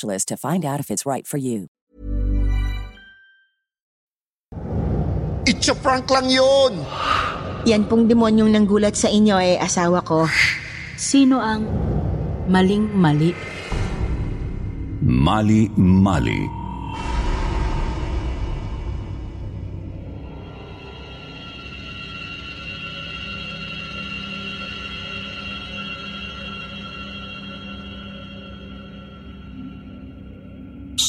to find out if it's right for you. It's a prank lang yun! Yan pong demonyong nanggulat sa inyo ay asawa ko. Sino ang maling-mali? Mali-mali.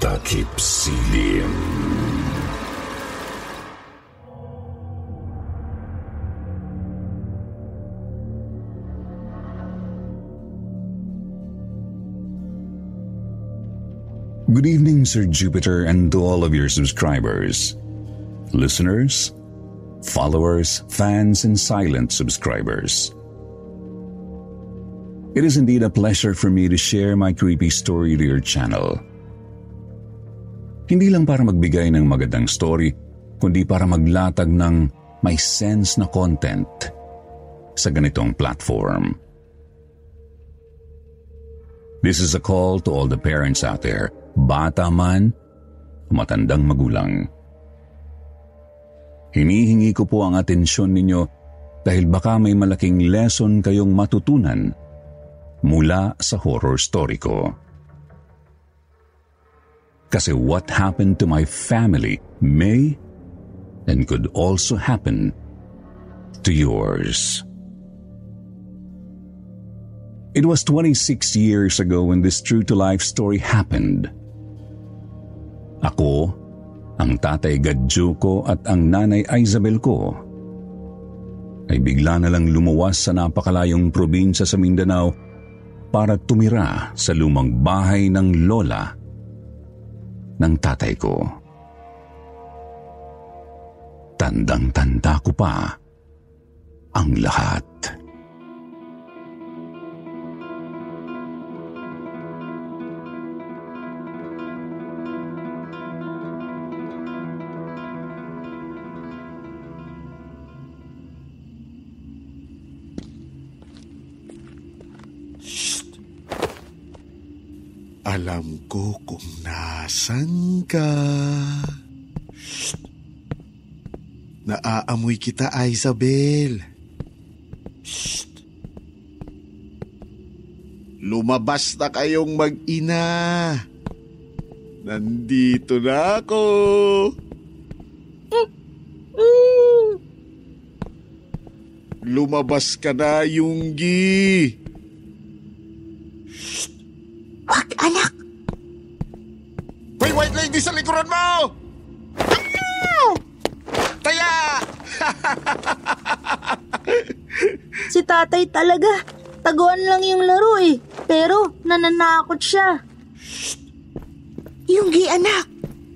takip silim. Good evening, Sir Jupiter, and to all of your subscribers, listeners, followers, fans, and silent subscribers. It is indeed a pleasure for me to share my creepy story to your channel. Hindi lang para magbigay ng magandang story, kundi para maglatag ng may sense na content sa ganitong platform. This is a call to all the parents out there, bata man, matandang magulang. Hinihingi ko po ang atensyon ninyo dahil baka may malaking lesson kayong matutunan mula sa horror story ko. Kasi what happened to my family may and could also happen to yours. It was 26 years ago when this true-to-life story happened. Ako, ang tatay Gadjo ko at ang nanay Isabel ko ay bigla na lang lumuwas sa napakalayong probinsya sa Mindanao para tumira sa lumang bahay ng lola ng tatay ko. Tandang-tanda ko pa ang lahat. Alam ko kung nasan ka. Naaamoy kita, Isabel. Shh. Lumabas na kayong mag-ina. Nandito na ako. Lumabas ka na, Yunggi. Wag, likuran mo! Taya! Si tatay talaga. Taguan lang yung laro eh. Pero nananakot siya. Yung anak.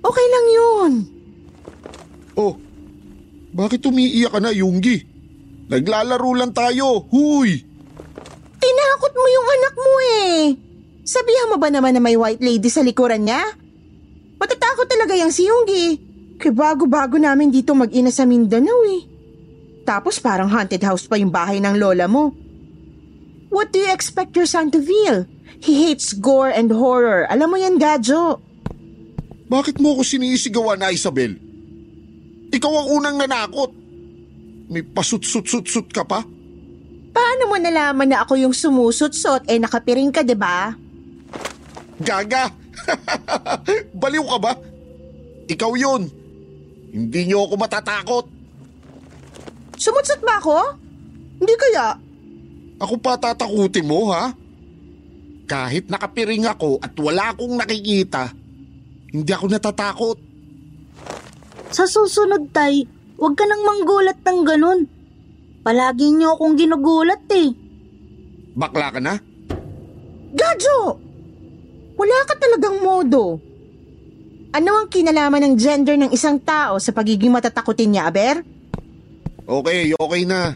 Okay lang yun. Oh, bakit umiiyak ka na, Yunggi? Naglalaro lang tayo. Huy! Tinakot mo yung anak mo eh. Sabihan mo ba naman na may white lady sa likuran niya? Matatakot talaga yung si Yunggi. Kaya bago-bago namin dito mag-ina sa Mindanao eh. Tapos parang haunted house pa yung bahay ng lola mo. What do you expect your son to feel? He hates gore and horror. Alam mo yan, Gadjo. Bakit mo ako sinisigawan na, Isabel? Ikaw ang unang nanakot. May pasut-sut-sut-sut ka pa? Paano mo nalaman na ako yung sumusot-sot eh nakapiring ka, di ba? Gaga! Baliw ka ba? Ikaw yun. Hindi niyo ako matatakot. Sumutsot ba ako? Hindi kaya. Ako pa tatakutin mo, ha? Kahit nakapiring ako at wala akong nakikita, hindi ako natatakot. Sa susunod tay, huwag ka nang manggulat ng ganun. Palagi niyo akong ginugulat eh. Bakla ka na? Gadjo! Wala ka talagang modo. Ano ang kinalaman ng gender ng isang tao sa pagiging matatakutin niya, Aber? Okay, okay na.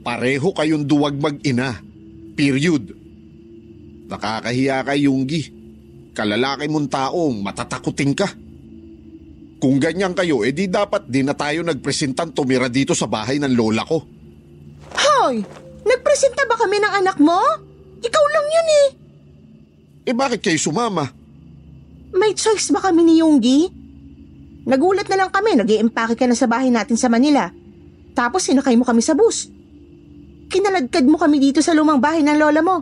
Pareho kayong duwag mag-ina. Period. Nakakahiya ka, Yunggi. Kalalaki mong taong matatakutin ka. Kung ganyan kayo, edi dapat di na tayo nagpresentan tumira dito sa bahay ng lola ko. Hoy! Nagpresenta ba kami ng anak mo? Ikaw lang yun eh. Eh bakit kayo sumama? May choice ba kami ni Yunggi? Nagulat na lang kami, nag iimpake ka na sa bahay natin sa Manila. Tapos sinakay mo kami sa bus. Kinaladkad mo kami dito sa lumang bahay ng lola mo.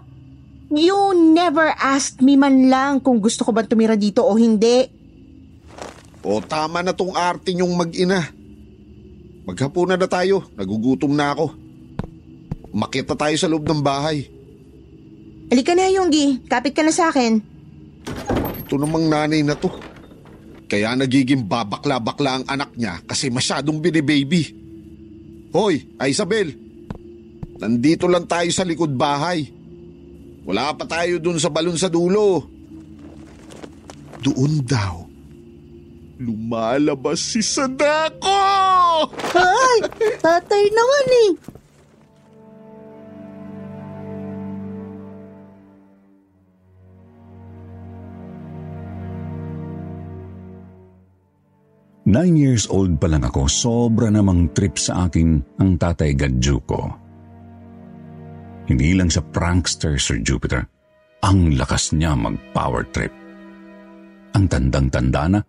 You never asked me man lang kung gusto ko bang tumira dito o hindi. O tama na tong arte niyong mag-ina. Maghapunan na tayo, nagugutom na ako. Makita tayo sa loob ng bahay. Halika na, Yunggi. Kapit ka na sa akin. Ito namang nanay na to. Kaya nagiging babakla-bakla ang anak niya kasi masyadong binibaby. Hoy, Isabel. Nandito lang tayo sa likod bahay. Wala pa tayo dun sa balon sa dulo. Doon daw. Lumalabas si Sadako! Ay, tatay naman eh. Nine years old pa lang ako, sobra namang trip sa akin ang tatay Gadju ko. Hindi lang siya prankster, Sir Jupiter. Ang lakas niya mag-power trip. Ang tandang-tanda na,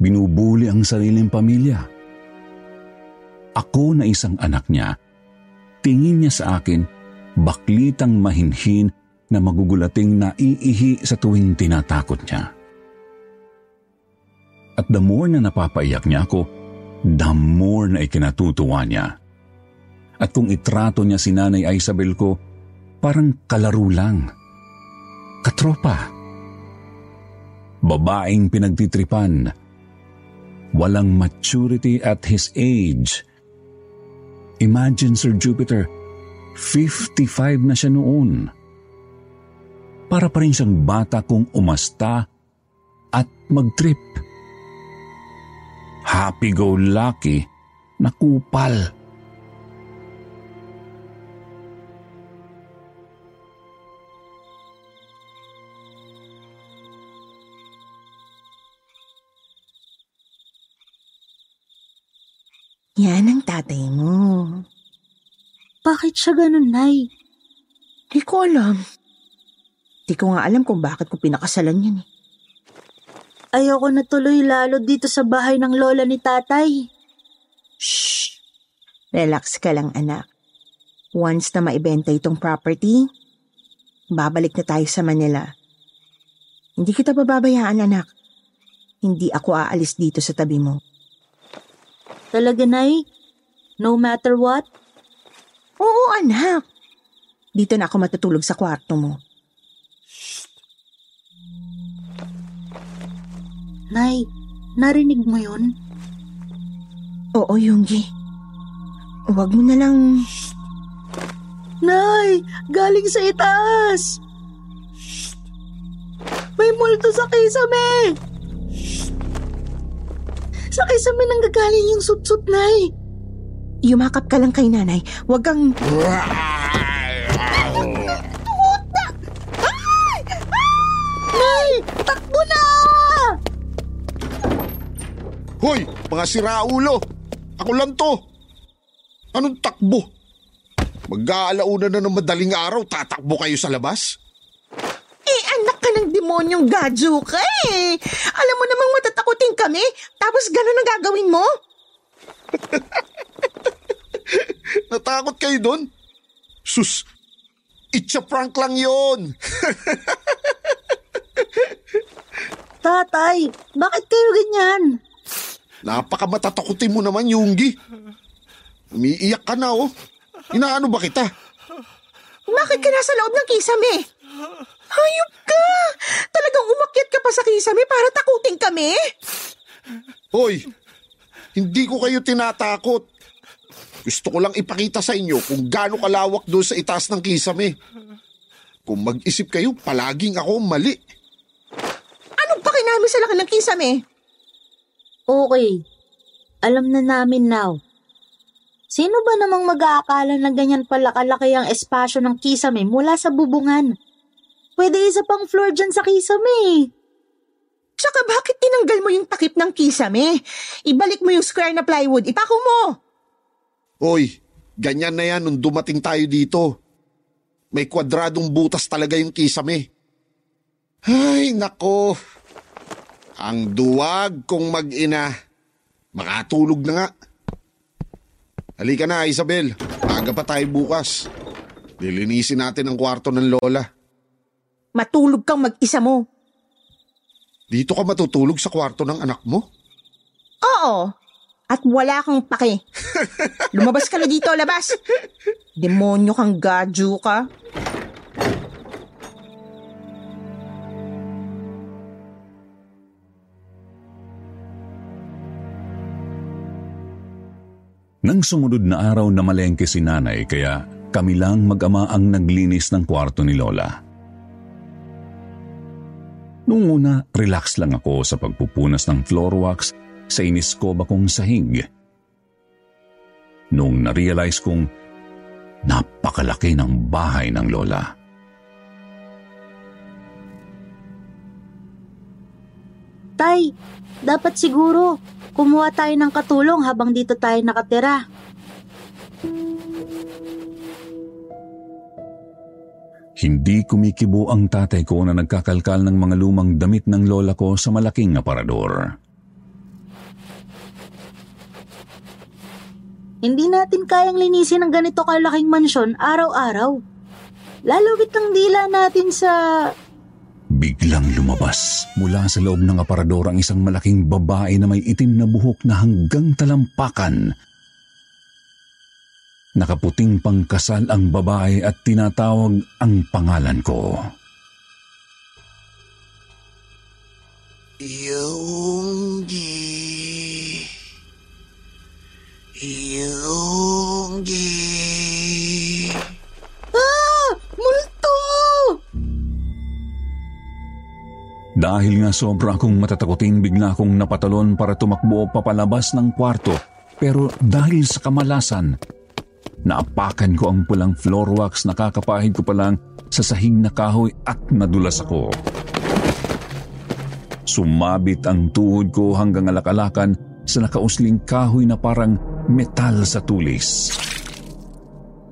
binubuli ang sariling pamilya. Ako na isang anak niya, tingin niya sa akin, baklitang mahinhin na magugulating naiihi sa tuwing tinatakot niya. At the more na napapaiyak niya ako, the more na ikinatutuwa niya. At kung itrato niya si Nanay Isabel ko, parang kalaro lang. Katropa. Babaeng pinagtitripan. Walang maturity at his age. Imagine Sir Jupiter, 55 na siya noon. Para pa rin siyang bata kung umasta at mag-trip happy-go-lucky na kupal. Yan ang tatay mo. Bakit siya ganun, Nay? Di ko alam. Di ko nga alam kung bakit ko pinakasalan yan eh. Ayoko na tuloy lalo dito sa bahay ng lola ni tatay. Shh! Relax ka lang anak. Once na maibenta itong property, babalik na tayo sa Manila. Hindi kita bababayaan anak. Hindi ako aalis dito sa tabi mo. Talaga, Nay? No matter what? Oo anak. Dito na ako matutulog sa kwarto mo. Nay, narinig mo yun? Oo, Yunggi. Huwag mo na lang... Nay, galing sa itaas! May multo sa kisame! Sa kisame nang gagaling yung sut-sut, Nay. Yumakap ka lang kay nanay. Huwag kang... Hoy, mga siraulo! Ako lang to! Anong takbo? Mag-aalauna na ng madaling araw, tatakbo kayo sa labas? Eh, anak ka ng demonyong gadyo ka eh. Alam mo namang matatakutin kami, tapos gano'n ang gagawin mo? Natakot kayo doon? Sus, it's a prank lang yon. Tatay, bakit kayo ganyan? Napakamatatakutin mo naman, Yunggi. Umiiyak ka na, oh. Inaano ba kita? Bakit ka nasa loob ng kisame? Hayop ka! Talagang umakyat ka pa sa kisame para takutin kami? Hoy, hindi ko kayo tinatakot. Gusto ko lang ipakita sa inyo kung gaano kalawak doon sa itaas ng kisame. Kung mag-isip kayo, palaging ako mali. Anong pakinami sa laki ng kisame? Okay, alam na namin now. Sino ba namang mag-aakala na ganyan pala kalaki ang espasyo ng kisame mula sa bubungan? Pwede isa pang floor dyan sa kisame. Tsaka bakit tinanggal mo yung takip ng kisame? Ibalik mo yung square na plywood, ipako mo! Hoy, ganyan na yan nung dumating tayo dito. May kwadradong butas talaga yung kisame. Ay, nako. Ang duwag kong mag-ina. Makatulog na nga. Halika na, Isabel. Aga pa tayo bukas. Lilinisin natin ang kwarto ng lola. Matulog kang mag-isa mo. Dito ka matutulog sa kwarto ng anak mo? Oo. At wala kang pake. Lumabas ka na dito, labas. Demonyo kang gadyo ka. Nang sumunod na araw na malengke si nanay kaya kami lang mag-ama ang naglinis ng kwarto ni Lola. Noong una, relax lang ako sa pagpupunas ng floor wax sa iniskoba kong sahig. Nung na-realize kong napakalaki ng bahay ng Lola. Tay, dapat siguro kumuha tayo ng katulong habang dito tayo nakatira. Hindi kumikibo ang tatay ko na nagkakalkal ng mga lumang damit ng lola ko sa malaking aparador. Hindi natin kayang linisin ang ganito kalaking mansyon araw-araw. Lalawit ang dila natin sa... Biglang lumabas mula sa loob ng aparador ang isang malaking babae na may itim na buhok na hanggang talampakan. Nakaputing pangkasal ang babae at tinatawag ang pangalan ko. Yunggi. Yunggi. Ah! Dahil nga sobra akong matatakutin, bigla akong napatalon para tumakbo papalabas ng kwarto. Pero dahil sa kamalasan, naapakan ko ang pulang floor wax na kakapahid ko pa lang sa sahig na kahoy at nadulas ako. Sumabit ang tuhod ko hanggang alakalakan sa nakausling kahoy na parang metal sa tulis.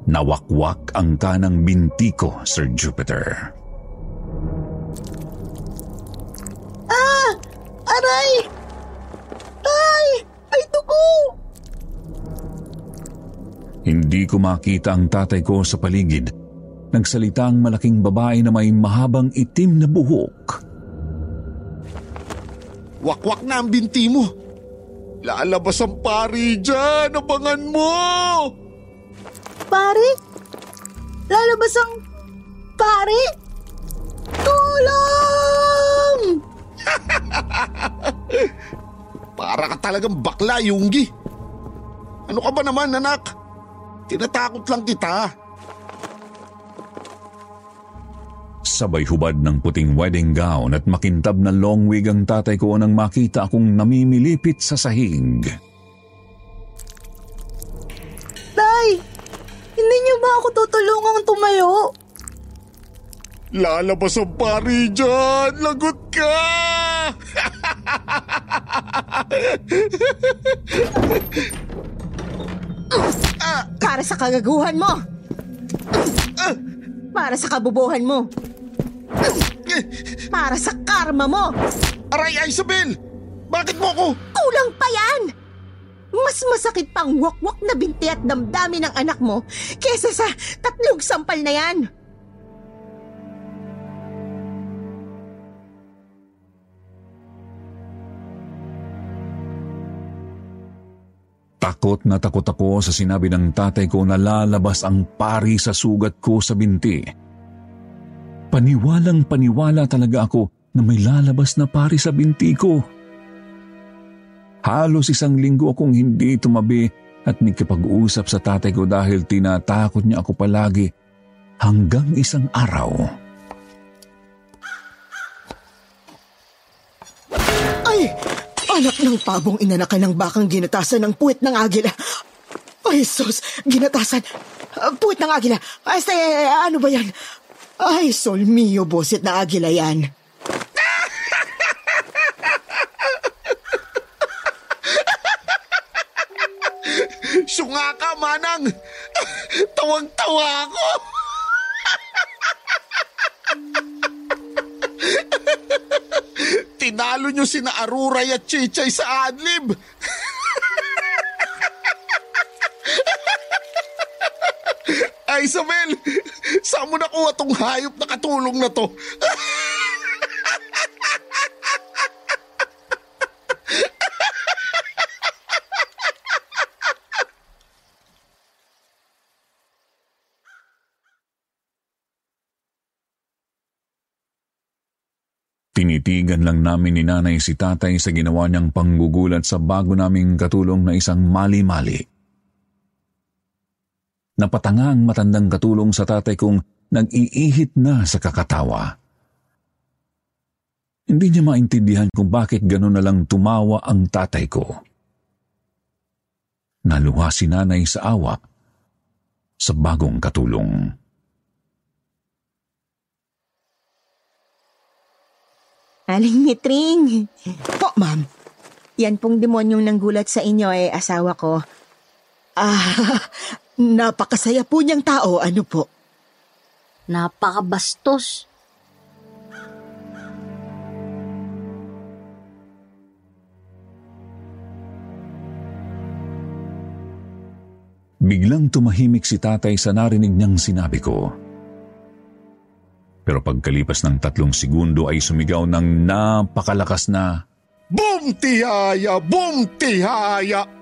Nawakwak ang kanang binti ko, Sir Jupiter. Aray! Tay! Ay, dugo! Hindi ko makita ang tatay ko sa paligid. Nagsalita ang malaking babae na may mahabang itim na buhok. Wakwak na ang binti mo. Lalabas ang pari dyan. Abangan mo! Pare? Lalabas ang... Pare? Tulong! Para ka talagang bakla, Yunggi. Ano ka ba naman, anak? Tinatakot lang kita. Sabay hubad ng puting wedding gown at makintab na long wig ang tatay ko nang makita akong namimilipit sa sahig. Tay! Hindi niyo ba ako tutulungang tumayo? Lalabas ang pari dyan! Lagot ka! Para sa kagaguhan mo! Para sa kabubuhan mo! Para sa karma mo! Aray, Isabel! Bakit mo ako? Kulang pa yan! Mas masakit pang wakwak na binti at damdamin ng anak mo kesa sa tatlong sampal na yan. Takot na takot ako sa sinabi ng tatay ko na lalabas ang pari sa sugat ko sa binti. Paniwalang paniwala talaga ako na may lalabas na pari sa binti ko. Halos isang linggo akong hindi tumabi at nagkipag-usap sa tatay ko dahil tinatakot niya ako palagi hanggang isang araw. Anak ng pabong inanakan ng bakang ginatasan ng puwit ng agila. Ay, sus! Ginatasan! Uh, puwit ng agila! Este, ano ba yan? Ay, sol mio, bosit na agila yan. Sunga ka, manang! Tawang-tawa ako! Tinalo nyo sina Aruray at Chichay sa adlib! Ay, Isabel! Saan mo nakuha tong hayop na katulong na to? Tinitigan lang namin ni nanay si tatay sa ginawa niyang panggugulat sa bago naming katulong na isang mali-mali. Napatanga ang matandang katulong sa tatay kong nag-iihit na sa kakatawa. Hindi niya maintindihan kung bakit gano'n na lang tumawa ang tatay ko. Naluha si nanay sa awa sa bagong katulong. Aling mitring. Po, ma'am. Yan pong demonyong nanggulat sa inyo ay asawa ko. Ah, napakasaya po niyang tao, ano po? Napakabastos. Biglang tumahimik si tatay sa narinig niyang sinabi ko. Pero pagkalipas ng tatlong segundo ay sumigaw ng napakalakas na, Boom, tihaya! Boom, tihaya!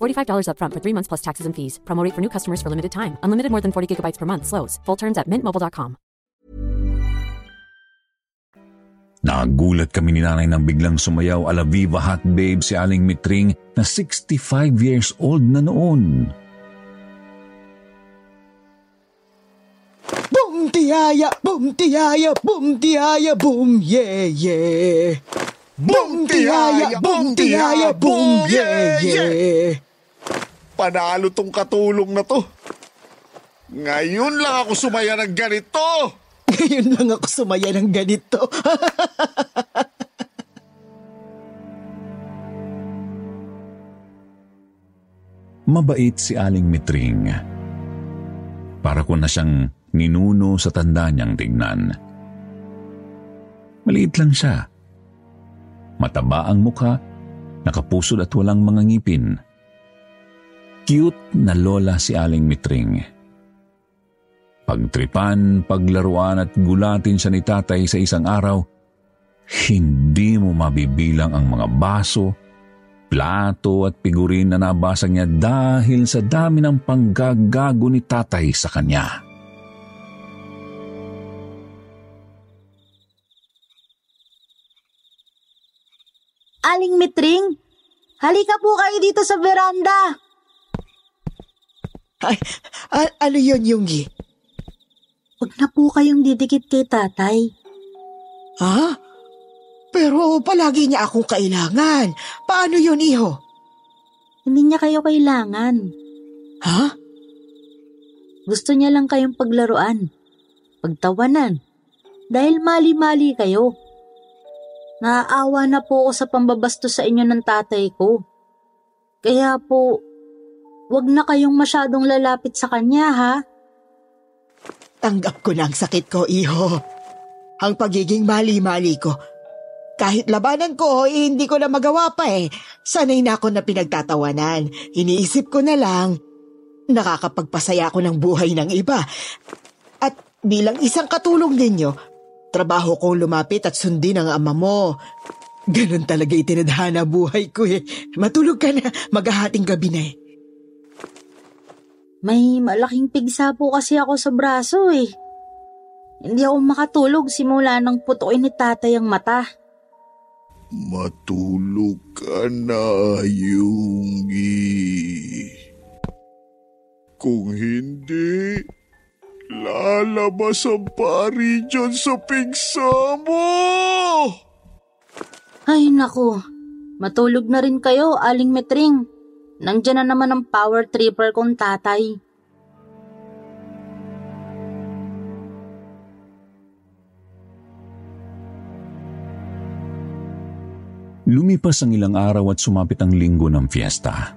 $45 upfront for three months plus taxes and fees. Promo rate for new customers for limited time. Unlimited more than 40 gigabytes per month. Slows. Full terms at mintmobile.com. Nagulat kami ni nanay nang biglang sumayaw ala Viva Hot Babe si Aling Mitring na 65 years old na noon. Boom tiyaya, boom tiyaya, boom tiyaya, boom yeah yeah. Boom tiyaya, boom tiyaya, boom yeah yeah. Panalo tong katulong na to. Ngayon lang ako sumaya ng ganito. Ngayon lang ako sumaya ng ganito. Mabait si Aling Mitring. Para ko na siyang ninuno sa tanda niyang tignan. Maliit lang siya. Mataba ang mukha, nakapusod at walang mga ngipin. Cute na lola si Aling Mitring. Pagtripan, paglaruan at gulatin siya ni tatay sa isang araw, hindi mo mabibilang ang mga baso, plato at pigurin na nabasag niya dahil sa dami ng panggagago ni tatay sa kanya. Aling Mitring, halika po kayo dito sa veranda. Ay, a- ano yun, Yunggi? Huwag na po kayong didikit kay tatay. Ha? Pero palagi niya akong kailangan. Paano yun, iho? Hindi niya kayo kailangan. Ha? Gusto niya lang kayong paglaruan. Pagtawanan. Dahil mali-mali kayo. Naaawa na po ako sa pambabasto sa inyo ng tatay ko. Kaya po, wag na kayong masyadong lalapit sa kanya ha. Tanggap ko na ang sakit ko, iho. Ang pagiging mali-mali ko. Kahit labanan ko, eh, hindi ko na magawa pa eh. Sanay na ako na pinagtatawanan. Iniisip ko na lang, nakakapagpasaya ako ng buhay ng iba. At bilang isang katulong ninyo, trabaho kong lumapit at sundin ang ama mo. Ganun talaga itinadhana buhay ko eh. Matulog ka na, maghahating gabi na eh. May malaking pigsa po kasi ako sa braso eh. Hindi ako makatulog simula nang putuin ni tatay ang mata. Matulog ka na, Yungi. Kung hindi, lalabas ang pari dyan sa pigsa mo! Ay naku, matulog na rin kayo, Aling Metring. Nandiyan na naman ang power tripper kong tatay. Lumipas ang ilang araw at sumapit ang linggo ng fiesta.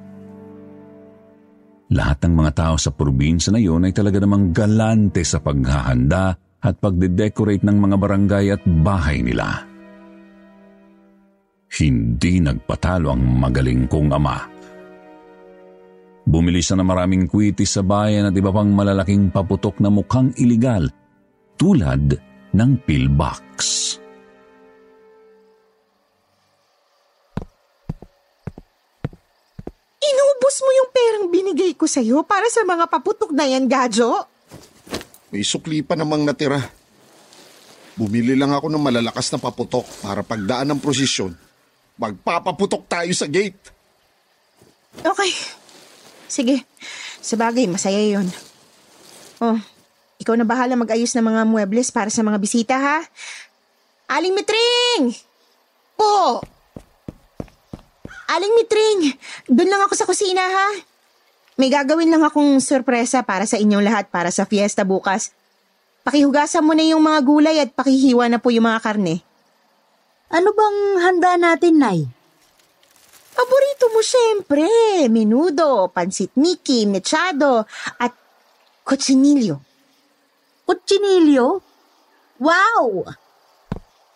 Lahat ng mga tao sa probinsya na iyon ay talaga namang galante sa paghahanda at pagde-decorate ng mga barangay at bahay nila. Hindi nagpatalo ang magaling kong ama. Bumili siya ng maraming kwitis sa bayan at iba pang malalaking paputok na mukhang iligal tulad ng pillbox. Inubos mo yung perang binigay ko sa'yo para sa mga paputok na yan, Gadjo? May sukli pa namang natira. Bumili lang ako ng malalakas na paputok para pagdaan ng prosesyon. Magpapaputok tayo sa gate. Okay. Sige. Sa bagay, masaya yun. Oh, ikaw na bahala mag-ayos ng mga muebles para sa mga bisita, ha? Aling Mitring! Po! Aling Mitring, doon lang ako sa kusina, ha? May gagawin lang akong sorpresa para sa inyong lahat para sa fiesta bukas. Pakihugasan mo na yung mga gulay at pakihiwa na po yung mga karne. Ano bang handa natin, Nay? Paborito mo syempre, menudo, pansit Mickey, mechado, at cochinillo. Kutsinilyo? Wow!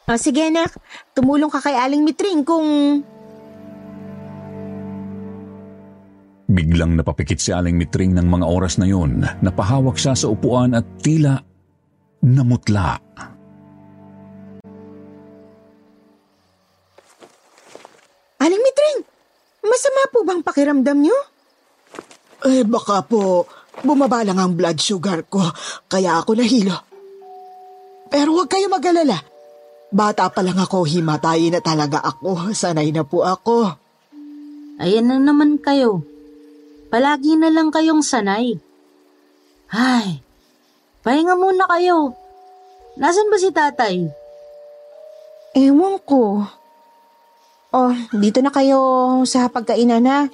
Ah, sige anak, tumulong ka kay Aling Mitring kung... Biglang napapikit si Aling Mitring ng mga oras na yun. Napahawak siya sa upuan at tila namutla. Aling Masama po bang pakiramdam niyo? Eh baka po bumaba lang ang blood sugar ko kaya ako nahilo. Pero huwag kayo mag-alala. Bata pa lang ako, himatayin na talaga ako. Sanay na po ako. Ayan na naman kayo. Palagi na lang kayong sanay. Ay, pahinga muna kayo. Nasaan ba si tatay? Ewan ko. Oh, dito na kayo sa pagkainan na.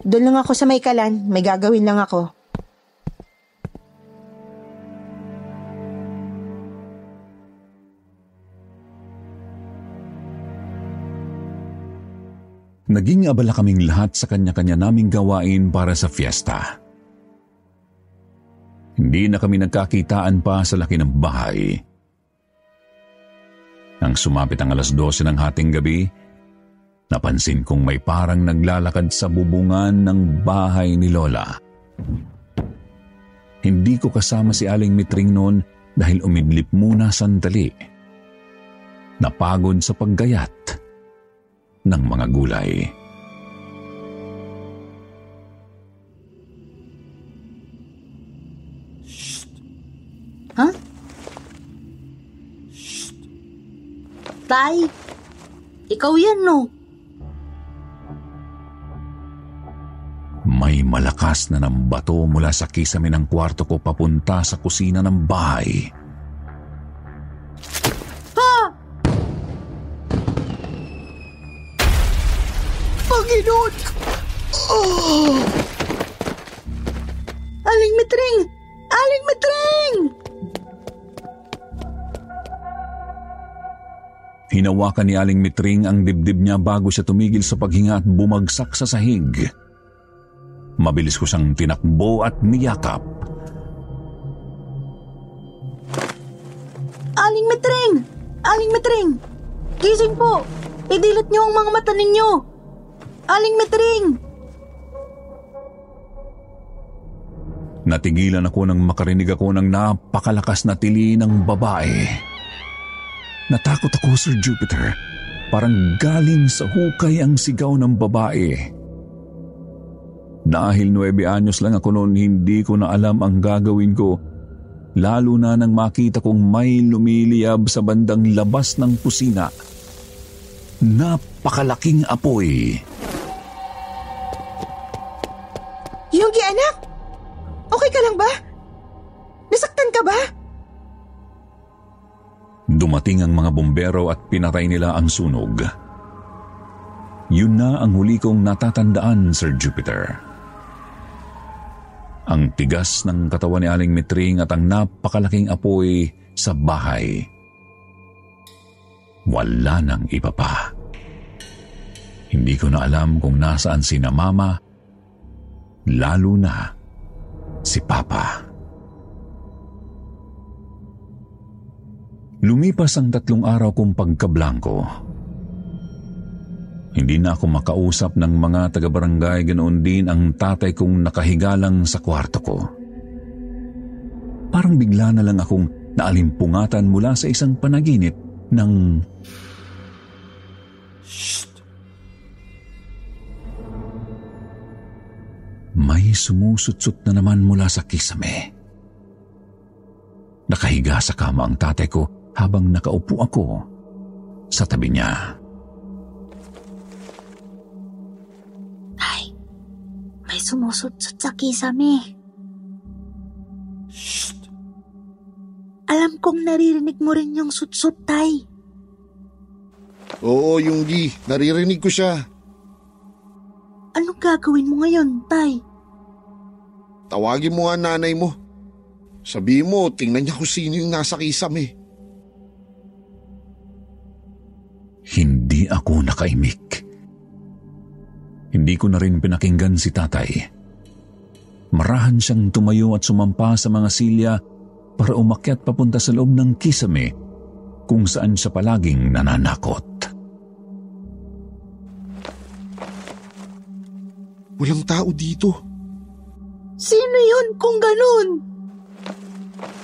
Doon lang ako sa may kalan. May gagawin lang ako. Naging abala kaming lahat sa kanya-kanya naming gawain para sa fiesta. Hindi na kami nagkakitaan pa sa laki ng bahay. Nang sumapit ang alas 12 ng hating gabi, napansin kong may parang naglalakad sa bubungan ng bahay ni Lola. Hindi ko kasama si Aling Mitring noon dahil umidlip muna sandali. Napagod sa paggayat ng mga gulay. Ha? Tay, ikaw yan no? May malakas na ng bato mula sa kisame ng kwarto ko papunta sa kusina ng bahay. Panginoon! Oh! Aling Mitring! Aling Mitring! Hinawakan ni Aling Mitring ang dibdib niya bago siya tumigil sa paghinga at bumagsak sa sahig. Mabilis ko siyang tinakbo at niyakap. Aling Mitring! Aling Mitring! Gising po! Idilat niyo ang mga mata ninyo! Aling Mitring! Natigilan ako nang makarinig ako ng napakalakas na tili ng babae. Natakot ako, Sir Jupiter. Parang galing sa hukay ang sigaw ng babae. Dahil nuebe anyos lang ako noon, hindi ko na alam ang gagawin ko. Lalo na nang makita kong may lumiliyab sa bandang labas ng kusina. Napakalaking apoy. Yunggi anak! Okay ka lang ba? Nasaktan ka ba? Dumating ang mga bombero at pinatay nila ang sunog. Yun na ang huli kong natatandaan, Sir Jupiter. Ang tigas ng katawan ni Aling Mitring at ang napakalaking apoy sa bahay. Wala nang iba pa. Hindi ko na alam kung nasaan si na mama, lalo na si Papa. Lumipas ang tatlong araw kong pagkablangko. Hindi na ako makausap ng mga taga-barangay ganoon din ang tatay kong nakahigalang sa kwarto ko. Parang bigla na lang akong naalimpungatan mula sa isang panaginip ng... May sumusutsot na naman mula sa kisame. Nakahiga sa kama ang tatay ko habang nakaupo ako sa tabi niya. May sumusutsot sa kisame. Alam kong naririnig mo rin yung sutsut, Tay. Oo, Yunggi. Naririnig ko siya. Anong gagawin mo ngayon, Tay? Tawagin mo nga nanay mo. Sabihin mo, tingnan niya kung sino yung nasa kisame. Hindi ako nakaimik. Hindi ko na rin pinakinggan si tatay. Marahan siyang tumayo at sumampa sa mga silya para umakyat papunta sa loob ng kisame kung saan siya palaging nananakot. Walang tao dito. Sino yun kung ganun?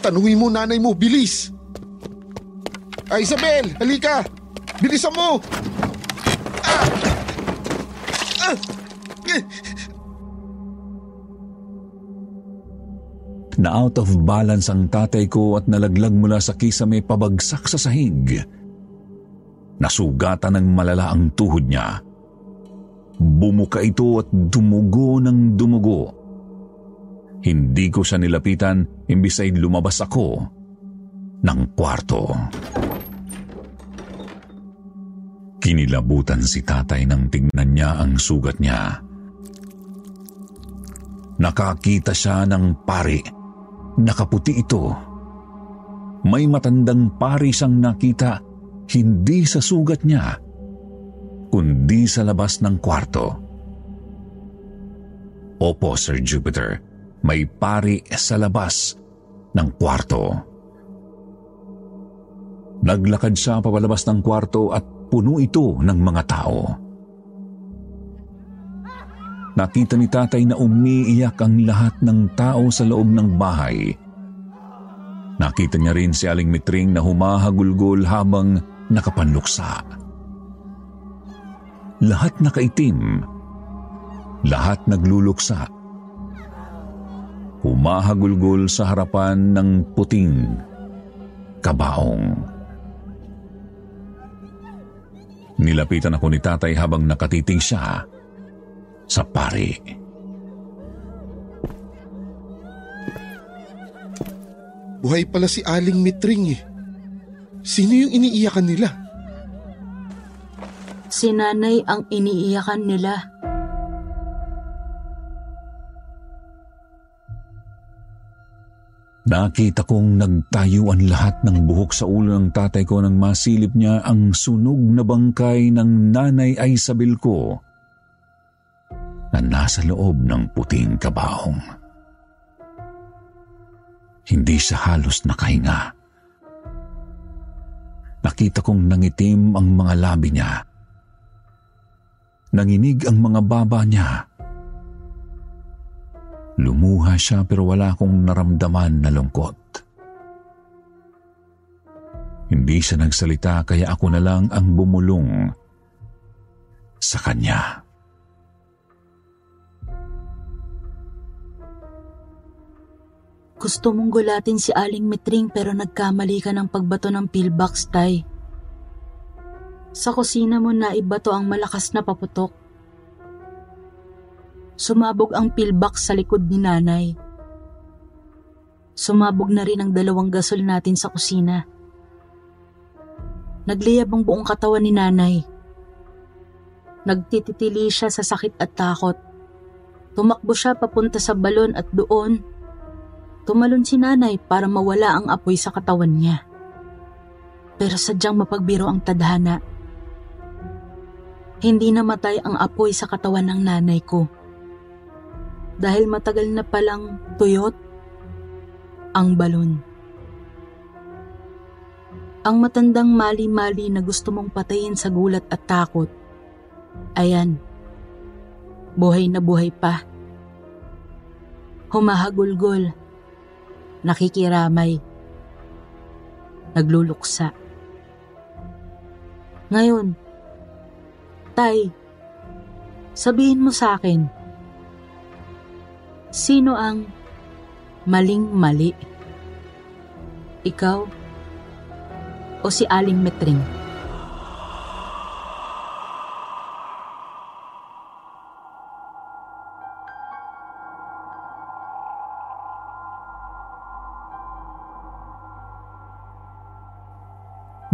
Tanungin mo nanay mo, bilis! Ay, Isabel, halika! Bilisan mo! Ah! Na out of balance ang tatay ko at nalaglag mula sa kisame pabagsak sa sahig. Nasugatan ng malala ang tuhod niya. Bumuka ito at dumugo ng dumugo. Hindi ko siya nilapitan imbis ay lumabas ako ng kwarto. Kinilabutan si tatay nang tingnan niya ang sugat niya. Nakakita siya ng pari. Nakaputi ito. May matandang pari siyang nakita hindi sa sugat niya, kundi sa labas ng kwarto. Opo, Sir Jupiter, may pari sa labas ng kwarto. Naglakad siya papalabas ng kwarto at puno ito ng mga tao. Nakita ni tatay na umiiyak ang lahat ng tao sa loob ng bahay. Nakita niya rin si Aling Mitring na humahagulgol habang nakapanluksa. Lahat nakaitim. Lahat nagluluksa. Humahagulgol sa harapan ng puting kabaong. Nilapitan ako ni tatay habang nakatiting siya sa pari. Buhay pala si Aling Mitring eh. Sino yung iniiyakan nila? Si nanay ang iniiyakan nila. Nakita kong nagtayuan lahat ng buhok sa ulo ng tatay ko nang masilip niya ang sunog na bangkay ng nanay Isabel ko na nasa loob ng puting kabaong. Hindi siya halos nakahinga. Nakita kong nangitim ang mga labi niya. Nanginig ang mga baba niya Lumuha siya pero wala akong naramdaman na lungkot. Hindi siya nagsalita kaya ako na lang ang bumulong sa kanya. Gusto mong gulatin si Aling Mitring pero nagkamali ka ng pagbato ng pillbox, Tay. Sa kusina mo na ibato ang malakas na paputok. Sumabog ang pillbox sa likod ni nanay. Sumabog na rin ang dalawang gasol natin sa kusina. Nagliyab ang buong katawan ni nanay. Nagtititili siya sa sakit at takot. Tumakbo siya papunta sa balon at doon, tumalon si nanay para mawala ang apoy sa katawan niya. Pero sadyang mapagbiro ang tadhana. Hindi namatay ang apoy sa katawan ng nanay ko dahil matagal na palang tuyot ang balon. Ang matandang mali-mali na gusto mong patayin sa gulat at takot. Ayan, buhay na buhay pa. Humahagulgol, nakikiramay, nagluluksa. Ngayon, Tay, sabihin mo sa akin, Sino ang maling-mali? Ikaw o si Aling Metring?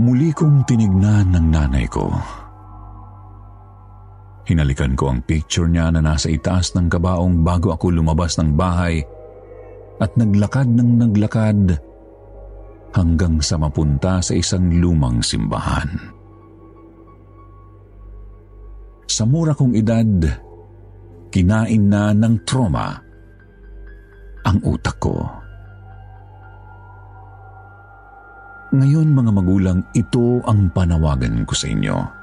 Muli kong tinignan ng nanay ko. Hinalikan ko ang picture niya na nasa itaas ng kabaong bago ako lumabas ng bahay at naglakad ng naglakad hanggang sa mapunta sa isang lumang simbahan. Sa mura kong edad, kinain na ng trauma ang utak ko. Ngayon mga magulang, ito ang panawagan ko sa inyo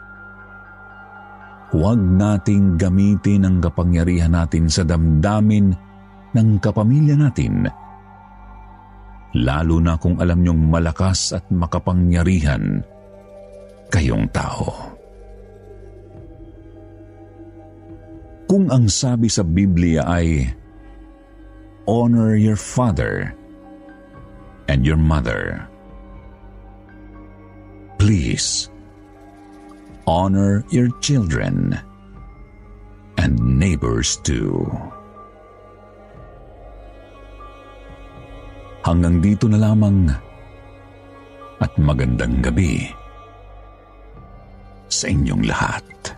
huwag nating gamitin ang kapangyarihan natin sa damdamin ng kapamilya natin. Lalo na kung alam niyong malakas at makapangyarihan kayong tao. Kung ang sabi sa Biblia ay honor your father and your mother. Please, honor your children and neighbors too. Hanggang dito na lamang at magandang gabi sa inyong lahat.